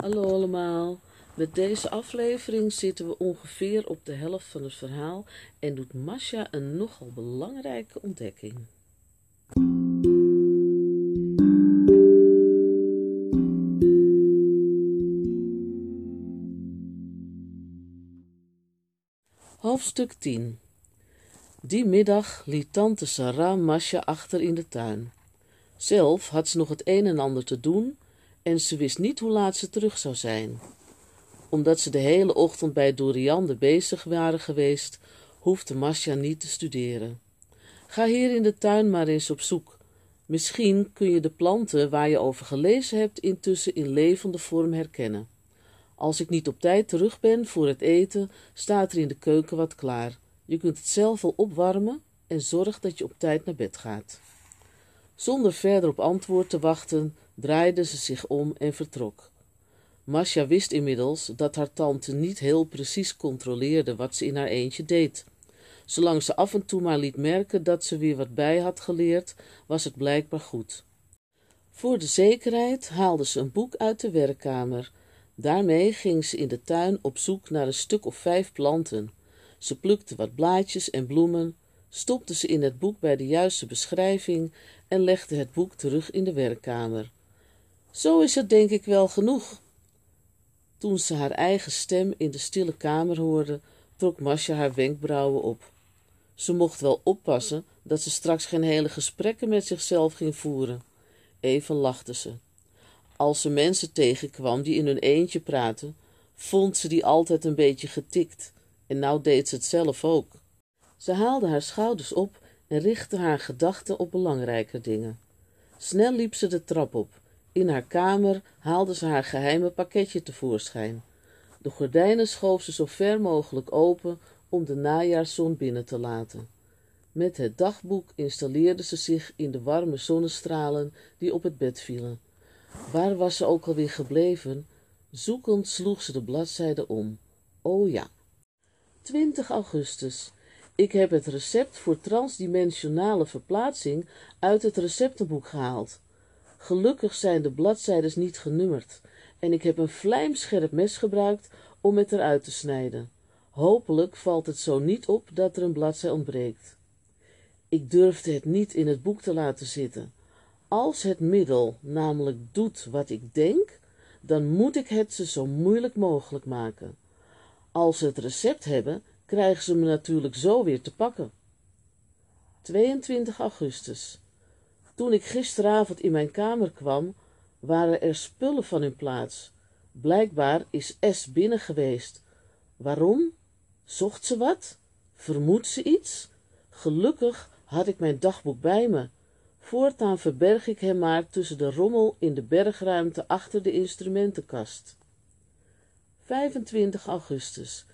Hallo allemaal. Met deze aflevering zitten we ongeveer op de helft van het verhaal en doet Masha een nogal belangrijke ontdekking. Hoofdstuk 10 Die middag liet tante Sarah Masha achter in de tuin. Zelf had ze nog het een en ander te doen en ze wist niet hoe laat ze terug zou zijn. Omdat ze de hele ochtend bij Doriande bezig waren geweest, hoefde Masha niet te studeren. Ga hier in de tuin maar eens op zoek. Misschien kun je de planten waar je over gelezen hebt intussen in levende vorm herkennen. Als ik niet op tijd terug ben voor het eten, staat er in de keuken wat klaar. Je kunt het zelf wel opwarmen en zorg dat je op tijd naar bed gaat. Zonder verder op antwoord te wachten, draaide ze zich om en vertrok. Masha wist inmiddels dat haar tante niet heel precies controleerde wat ze in haar eentje deed. Zolang ze af en toe maar liet merken dat ze weer wat bij had geleerd, was het blijkbaar goed. Voor de zekerheid haalde ze een boek uit de werkkamer. Daarmee ging ze in de tuin op zoek naar een stuk of vijf planten. Ze plukte wat blaadjes en bloemen, stopte ze in het boek bij de juiste beschrijving en legde het boek terug in de werkkamer. Zo is het denk ik wel genoeg. Toen ze haar eigen stem in de stille kamer hoorde, trok Masja haar wenkbrauwen op. Ze mocht wel oppassen dat ze straks geen hele gesprekken met zichzelf ging voeren. Even lachte ze. Als ze mensen tegenkwam die in hun eentje praten, vond ze die altijd een beetje getikt, en nou deed ze het zelf ook. Ze haalde haar schouders op en richtte haar gedachten op belangrijke dingen. Snel liep ze de trap op. In haar kamer haalde ze haar geheime pakketje tevoorschijn. De gordijnen schoof ze zo ver mogelijk open om de najaarszon binnen te laten. Met het dagboek installeerde ze zich in de warme zonnestralen die op het bed vielen. Waar was ze ook alweer gebleven? Zoekend sloeg ze de bladzijde om. O ja. 20 augustus. Ik heb het recept voor transdimensionale verplaatsing uit het receptenboek gehaald. Gelukkig zijn de bladzijden niet genummerd en ik heb een vlijmscherp mes gebruikt om het eruit te snijden. Hopelijk valt het zo niet op dat er een bladzij ontbreekt. Ik durfde het niet in het boek te laten zitten. Als het middel namelijk doet wat ik denk, dan moet ik het ze zo moeilijk mogelijk maken. Als ze het recept hebben, krijgen ze me natuurlijk zo weer te pakken. 22 augustus. Toen ik gisteravond in mijn kamer kwam, waren er spullen van hun plaats. Blijkbaar is S binnen geweest. Waarom? Zocht ze wat? Vermoedt ze iets? Gelukkig had ik mijn dagboek bij me. Voortaan verberg ik hem maar tussen de rommel in de bergruimte achter de instrumentenkast. 25 augustus.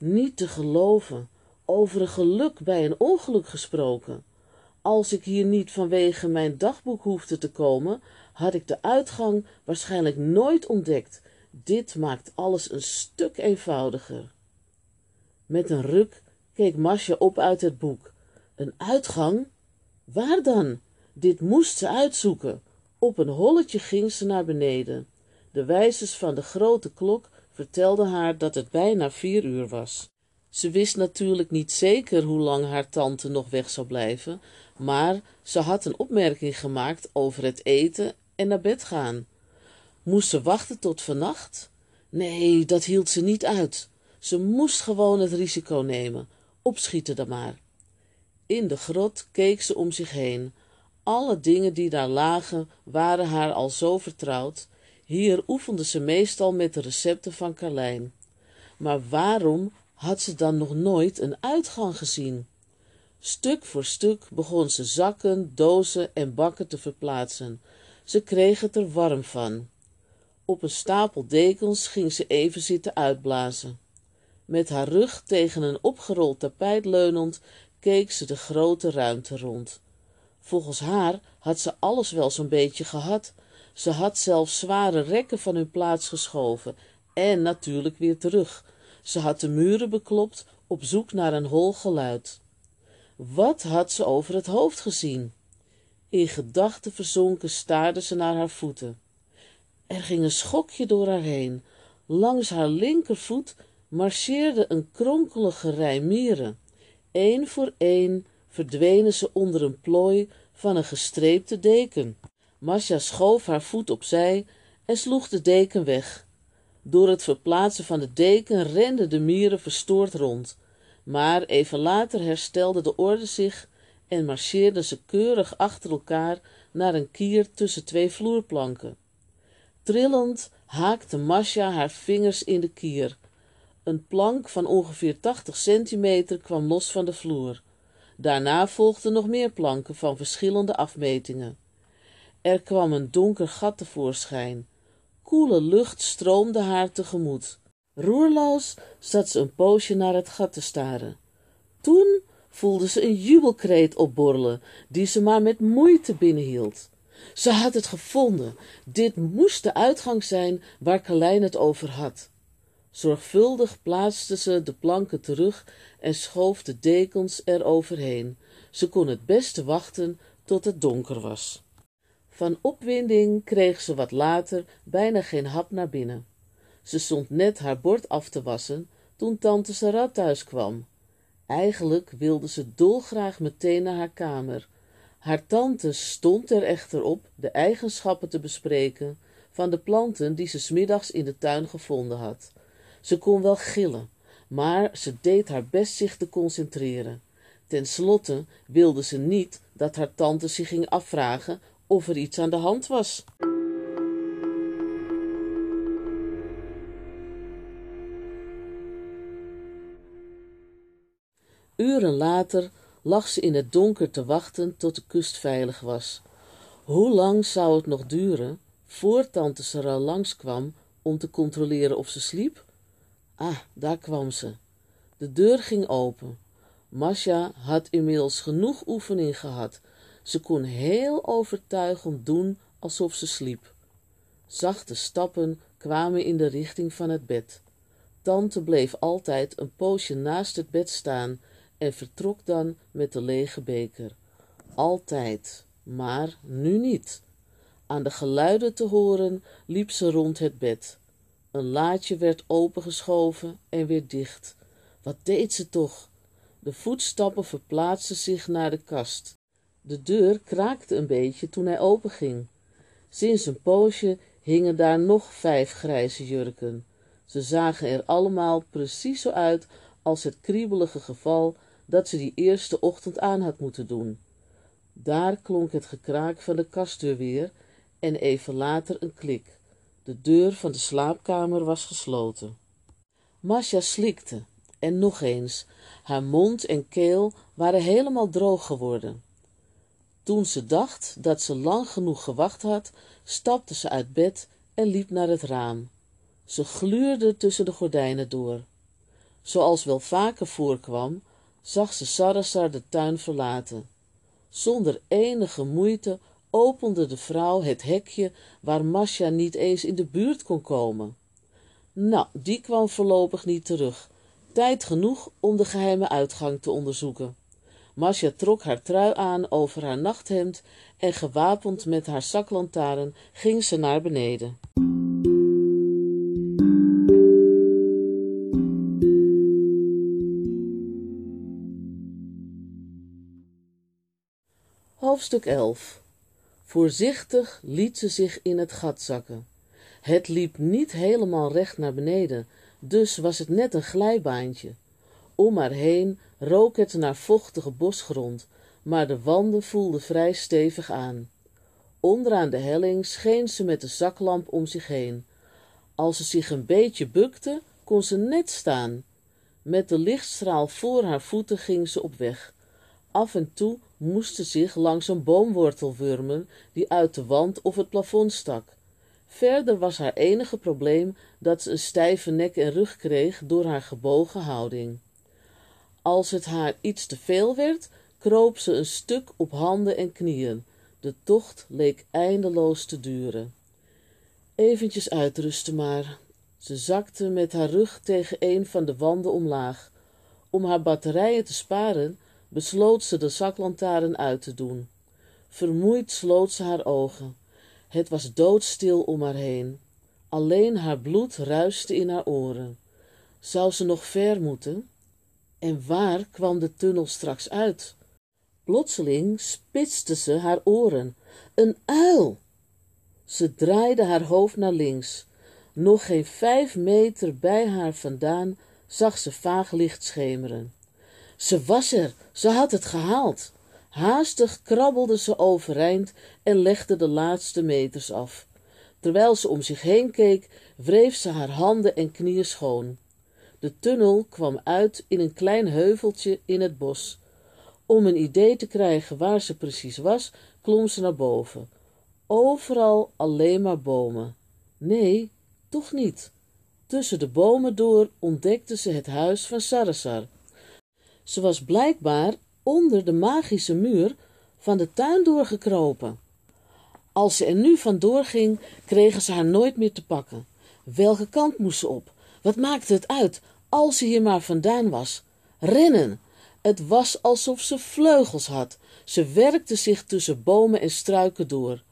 Niet te geloven. Over een geluk bij een ongeluk gesproken. Als ik hier niet vanwege mijn dagboek hoefde te komen, had ik de uitgang waarschijnlijk nooit ontdekt. Dit maakt alles een stuk eenvoudiger. Met een ruk keek Masja op uit het boek. Een uitgang? Waar dan? Dit moest ze uitzoeken. Op een holletje ging ze naar beneden. De wijzers van de grote klok vertelden haar dat het bijna vier uur was. Ze wist natuurlijk niet zeker hoe lang haar tante nog weg zou blijven, maar ze had een opmerking gemaakt over het eten en naar bed gaan. Moest ze wachten tot vannacht? Nee, dat hield ze niet uit. Ze moest gewoon het risico nemen. Opschieten dan maar. In de grot keek ze om zich heen. Alle dingen die daar lagen waren haar al zo vertrouwd. Hier oefende ze meestal met de recepten van Carlijn. Maar waarom had ze dan nog nooit een uitgang gezien? Stuk voor stuk begon ze zakken, dozen en bakken te verplaatsen. Ze kreeg het er warm van. Op een stapel dekens ging ze even zitten uitblazen. Met haar rug tegen een opgerold tapijt leunend keek ze de grote ruimte rond. Volgens haar had ze alles wel zo'n beetje gehad. Ze had zelfs zware rekken van hun plaats geschoven en natuurlijk weer terug. Ze had de muren beklopt op zoek naar een hol geluid. Wat had ze over het hoofd gezien? In gedachten verzonken staarde ze naar haar voeten. Er ging een schokje door haar heen. Langs haar linkervoet marcheerde een kronkelige rij mieren. Eén voor één verdwenen ze onder een plooi van een gestreepte deken. Masja schoof haar voet opzij en sloeg de deken weg. Door het verplaatsen van de deken renden de mieren verstoord rond, maar even later herstelde de orde zich en marcheerden ze keurig achter elkaar naar een kier tussen twee vloerplanken. Trillend haakte Masja haar vingers in de kier. Een plank van ongeveer tachtig centimeter kwam los van de vloer. Daarna volgden nog meer planken van verschillende afmetingen. Er kwam een donker gat tevoorschijn. Koele lucht stroomde haar tegemoet. Roerloos zat ze een poosje naar het gat te staren. Toen voelde ze een jubelkreet opborrelen, die ze maar met moeite binnenhield. Ze had het gevonden. Dit moest de uitgang zijn waar Carlijn het over had. Zorgvuldig plaatste ze de planken terug en schoof de dekens er overheen. Ze kon het beste wachten tot het donker was. Van opwinding kreeg ze wat later bijna geen hap naar binnen. Ze stond net haar bord af te wassen toen tante Sarah thuis kwam. Eigenlijk wilde ze dolgraag meteen naar haar kamer. Haar tante stond er echter op de eigenschappen te bespreken van de planten die ze smiddags in de tuin gevonden had. Ze kon wel gillen, maar ze deed haar best zich te concentreren. Ten slotte wilde ze niet dat haar tante zich ging afvragen of er iets aan de hand was. Uren later lag ze in het donker te wachten tot de kust veilig was. Hoe lang zou het nog duren voor tante Sarah langskwam om te controleren of ze sliep? Ah, daar kwam ze. De deur ging open. Masja had inmiddels genoeg oefening gehad. Ze kon heel overtuigend doen alsof ze sliep. Zachte stappen kwamen in de richting van het bed. Tante bleef altijd een poosje naast het bed staan en vertrok dan met de lege beker. Altijd, maar nu niet. Aan de geluiden te horen liep ze rond het bed. Een laadje werd opengeschoven en weer dicht. Wat deed ze toch? De voetstappen verplaatsten zich naar de kast. De deur kraakte een beetje toen hij openging. Sinds een poosje hingen daar nog vijf grijze jurken. Ze zagen er allemaal precies zo uit als het kriebelige geval dat ze die eerste ochtend aan had moeten doen. Daar klonk het gekraak van de kastdeur weer en even later een klik. De deur van de slaapkamer was gesloten. Masja slikte en nog eens. Haar mond en keel waren helemaal droog geworden. Toen ze dacht dat ze lang genoeg gewacht had, stapte ze uit bed en liep naar het raam. Ze gluurde tussen de gordijnen door. Zoals wel vaker voorkwam, zag ze Sarasar de tuin verlaten. Zonder enige moeite opende de vrouw het hekje waar Masja niet eens in de buurt kon komen. Nou, die kwam voorlopig niet terug. Tijd genoeg om de geheime uitgang te onderzoeken. Masja trok haar trui aan over haar nachthemd en gewapend met haar zaklantaarn ging ze naar beneden. Hoofdstuk 11 Voorzichtig liet ze zich in het gat zakken. Het liep niet helemaal recht naar beneden, dus was het net een glijbaantje. Om haar heen rook het naar vochtige bosgrond, maar de wanden voelden vrij stevig aan. Onderaan de helling scheen ze met de zaklamp om zich heen. Als ze zich een beetje bukte, kon ze net staan. Met de lichtstraal voor haar voeten ging ze op weg. Af en toe moest ze zich langs een boomwortel wurmen die uit de wand of het plafond stak. Verder was haar enige probleem dat ze een stijve nek en rug kreeg door haar gebogen houding. Als het haar iets te veel werd, kroop ze een stuk op handen en knieën. De tocht leek eindeloos te duren. Eventjes uitrusten maar. Ze zakte met haar rug tegen een van de wanden omlaag. Om haar batterijen te sparen, besloot ze de zaklantaarn uit te doen. Vermoeid sloot ze haar ogen. Het was doodstil om haar heen. Alleen haar bloed ruiste in haar oren. Zou ze nog ver moeten? En waar kwam de tunnel straks uit? Plotseling spitste ze haar oren. Een uil! Ze draaide haar hoofd naar links. Nog geen vijf meter bij haar vandaan zag ze vaag licht schemeren. Ze was er, ze had het gehaald. Haastig krabbelde ze overeind en legde de laatste meters af. Terwijl ze om zich heen keek, wreef ze haar handen en knieën schoon. De tunnel kwam uit in een klein heuveltje in het bos. Om een idee te krijgen waar ze precies was, klom ze naar boven. Overal alleen maar bomen. Nee, toch niet. Tussen de bomen door ontdekte ze het huis van Sarasar. Ze was blijkbaar onder de magische muur van de tuin doorgekropen. Als ze er nu vandoor ging, kregen ze haar nooit meer te pakken. Welke kant moest ze op? Wat maakte het uit, als ze hier maar vandaan was? Rennen! Het was alsof ze vleugels had. Ze werkte zich tussen bomen en struiken door.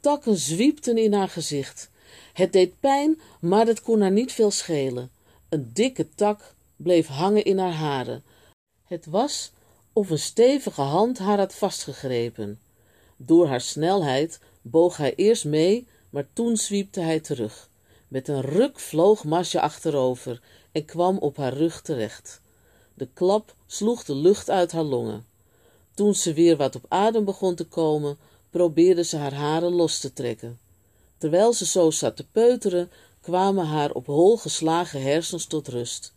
Takken zwiepten in haar gezicht. Het deed pijn, maar dat kon haar niet veel schelen. Een dikke tak bleef hangen in haar haren. Het was of een stevige hand haar had vastgegrepen. Door haar snelheid boog hij eerst mee, maar toen zwiepte hij terug. Met een ruk vloog Masja achterover en kwam op haar rug terecht. De klap sloeg de lucht uit haar longen. Toen ze weer wat op adem begon te komen, probeerde ze haar haren los te trekken. Terwijl ze zo zat te peuteren, kwamen haar op hol geslagen hersens tot rust.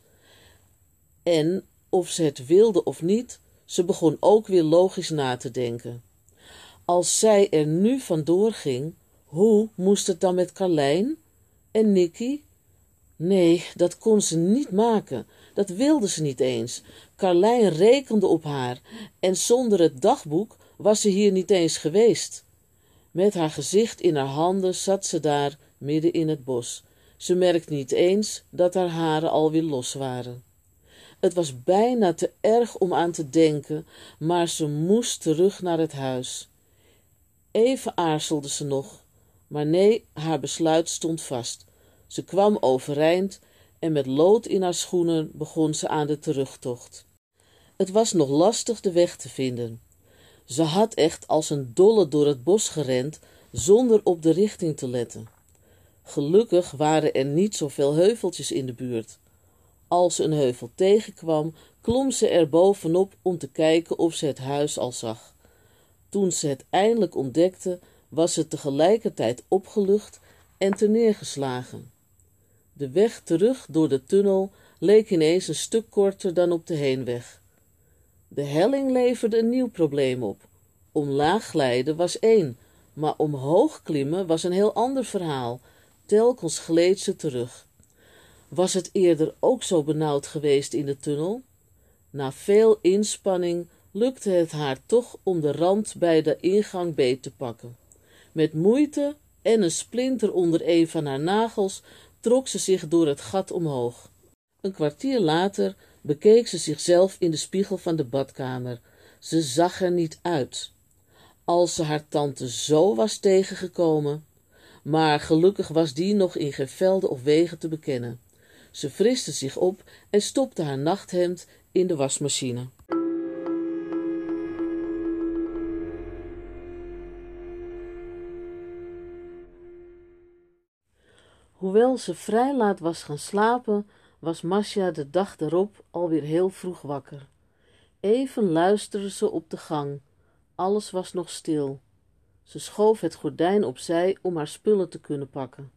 En, of ze het wilde of niet, ze begon ook weer logisch na te denken. Als zij er nu vandoor ging, hoe moest het dan met Carlijn en Nicky? Nee, dat kon ze niet maken. Dat wilde ze niet eens. Carlijn rekende op haar en zonder het dagboek was ze hier niet eens geweest. Met haar gezicht in haar handen zat ze daar midden in het bos. Ze merkte niet eens dat haar haren alweer los waren. Het was bijna te erg om aan te denken, maar ze moest terug naar het huis. Even aarzelde ze nog, maar nee, haar besluit stond vast. Ze kwam overeind en met lood in haar schoenen begon ze aan de terugtocht. Het was nog lastig de weg te vinden. Ze had echt als een dolle door het bos gerend, zonder op de richting te letten. Gelukkig waren er niet zoveel heuveltjes in de buurt. Als ze een heuvel tegenkwam, klom ze er bovenop om te kijken of ze het huis al zag. Toen ze het eindelijk ontdekte, was ze tegelijkertijd opgelucht en terneergeslagen. De weg terug door de tunnel leek ineens een stuk korter dan op de heenweg. De helling leverde een nieuw probleem op. Omlaag glijden was één, maar omhoog klimmen was een heel ander verhaal. Telkens gleed ze terug. Was het eerder ook zo benauwd geweest in de tunnel? Na veel inspanning lukte het haar toch om de rand bij de ingang beet te pakken. Met moeite en een splinter onder een van haar nagels trok ze zich door het gat omhoog. Een kwartier later bekeek ze zichzelf in de spiegel van de badkamer. Ze zag er niet uit. Als ze haar tante zo was tegengekomen. Maar gelukkig was die nog in geen velden of wegen te bekennen. Ze friste zich op en stopte haar nachthemd in de wasmachine. Hoewel ze vrij laat was gaan slapen, was Masja de dag erop alweer heel vroeg wakker. Even luisterde ze op de gang. Alles was nog stil. Ze schoof het gordijn opzij om haar spullen te kunnen pakken.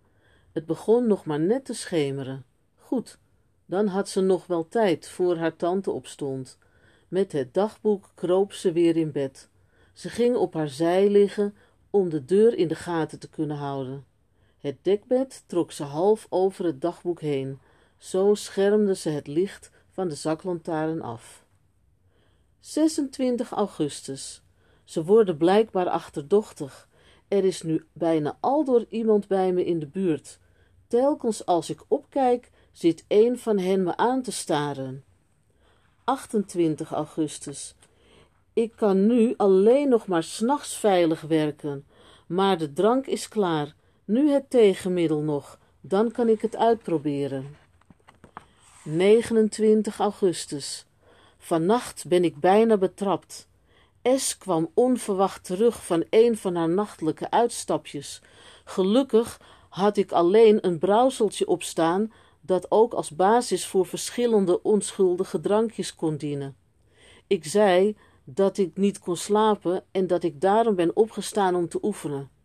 Het begon nog maar net te schemeren. Goed, dan had ze nog wel tijd voor haar tante opstond. Met het dagboek kroop ze weer in bed. Ze ging op haar zij liggen om de deur in de gaten te kunnen houden. Het dekbed trok ze half over het dagboek heen, zo schermde ze het licht van de zaklantaarn af. 26 augustus. Ze worden blijkbaar achterdochtig. Er is nu bijna aldoor iemand bij me in de buurt. Telkens als ik opkijk, zit een van hen me aan te staren. 28 augustus. Ik kan nu alleen nog maar s'nachts veilig werken, Maar de drank is klaar. Nu het tegenmiddel nog, dan kan ik het uitproberen. 29 augustus. Vannacht ben ik bijna betrapt. S kwam onverwacht terug van een van haar nachtelijke uitstapjes. Gelukkig had ik alleen een brouwseltje opstaan dat ook als basis voor verschillende onschuldige drankjes kon dienen. Ik zei dat ik niet kon slapen en dat ik daarom ben opgestaan om te oefenen.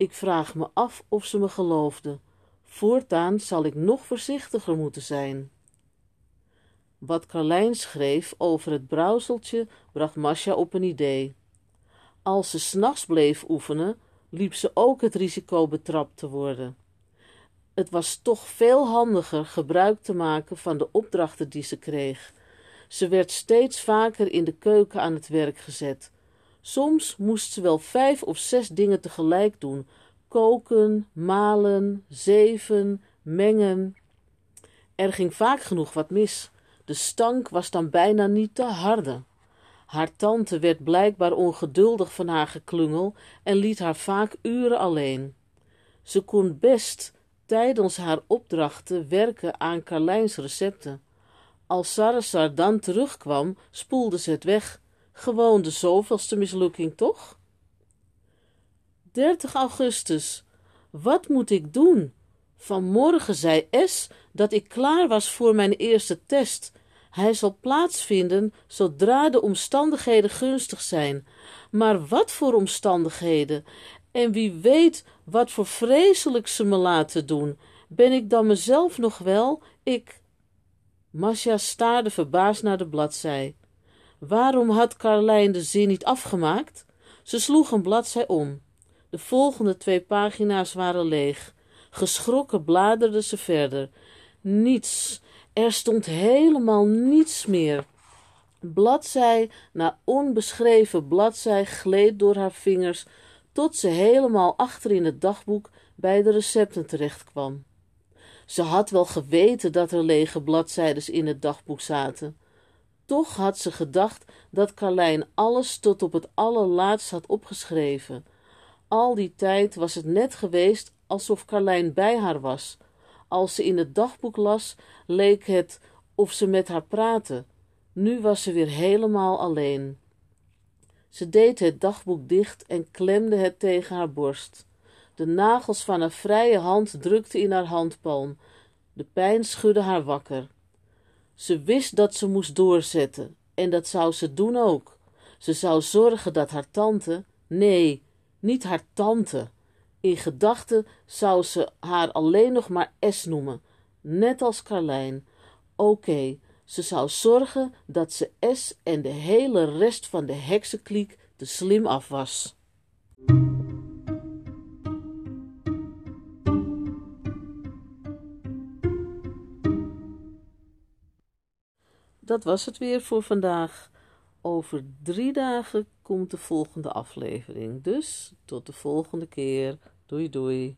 Ik vraag me af of ze me geloofde. Voortaan zal ik nog voorzichtiger moeten zijn. Wat Carlijn schreef over het brouwseltje bracht Masha op een idee. Als ze s'nachts bleef oefenen, liep ze ook het risico betrapt te worden. Het was toch veel handiger gebruik te maken van de opdrachten die ze kreeg. Ze werd steeds vaker in de keuken aan het werk gezet. Soms moest ze wel vijf of zes dingen tegelijk doen: koken, malen, zeven, mengen. Er ging vaak genoeg wat mis. De stank was dan bijna niet te harde. Haar tante werd blijkbaar ongeduldig van haar geklungel en liet haar vaak uren alleen. Ze kon best tijdens haar opdrachten werken aan Carlijns recepten. Als Sarasar dan terugkwam, spoelde ze het weg. Gewoon de zoveelste mislukking, toch? 30 augustus. Wat moet ik doen? Vanmorgen zei S dat ik klaar was voor mijn eerste test. Hij zal plaatsvinden zodra de omstandigheden gunstig zijn. Maar wat voor omstandigheden? En wie weet wat voor vreselijk ze me laten doen. Ben ik dan mezelf nog wel? Ik. Masja staarde verbaasd naar de bladzij. Waarom had Carlijn de zin niet afgemaakt? Ze sloeg een bladzij om. De volgende twee pagina's waren leeg. Geschrokken bladerde ze verder. Niets, er stond helemaal niets meer. Bladzij na onbeschreven bladzij gleed door haar vingers tot ze helemaal achter in het dagboek bij de recepten terechtkwam. Ze had wel geweten dat er lege bladzijden in het dagboek zaten. Toch had ze gedacht dat Carlijn alles tot op het allerlaatst had opgeschreven. Al die tijd was het net geweest alsof Carlijn bij haar was. Als ze in het dagboek las, leek het of ze met haar praatte. Nu was ze weer helemaal alleen. Ze deed het dagboek dicht en klemde het tegen haar borst. De nagels van haar vrije hand drukten in haar handpalm. De pijn schudde haar wakker. Ze wist dat ze moest doorzetten, en dat zou ze doen ook. Ze zou zorgen dat haar tante, nee, niet haar tante. In gedachten zou ze haar alleen nog maar S noemen, net als Carlijn. Oké, ze zou zorgen dat ze S en de hele rest van de heksenkliek te slim af was. Dat was het weer voor vandaag. Over drie dagen komt de volgende aflevering. Dus tot de volgende keer. Doei doei.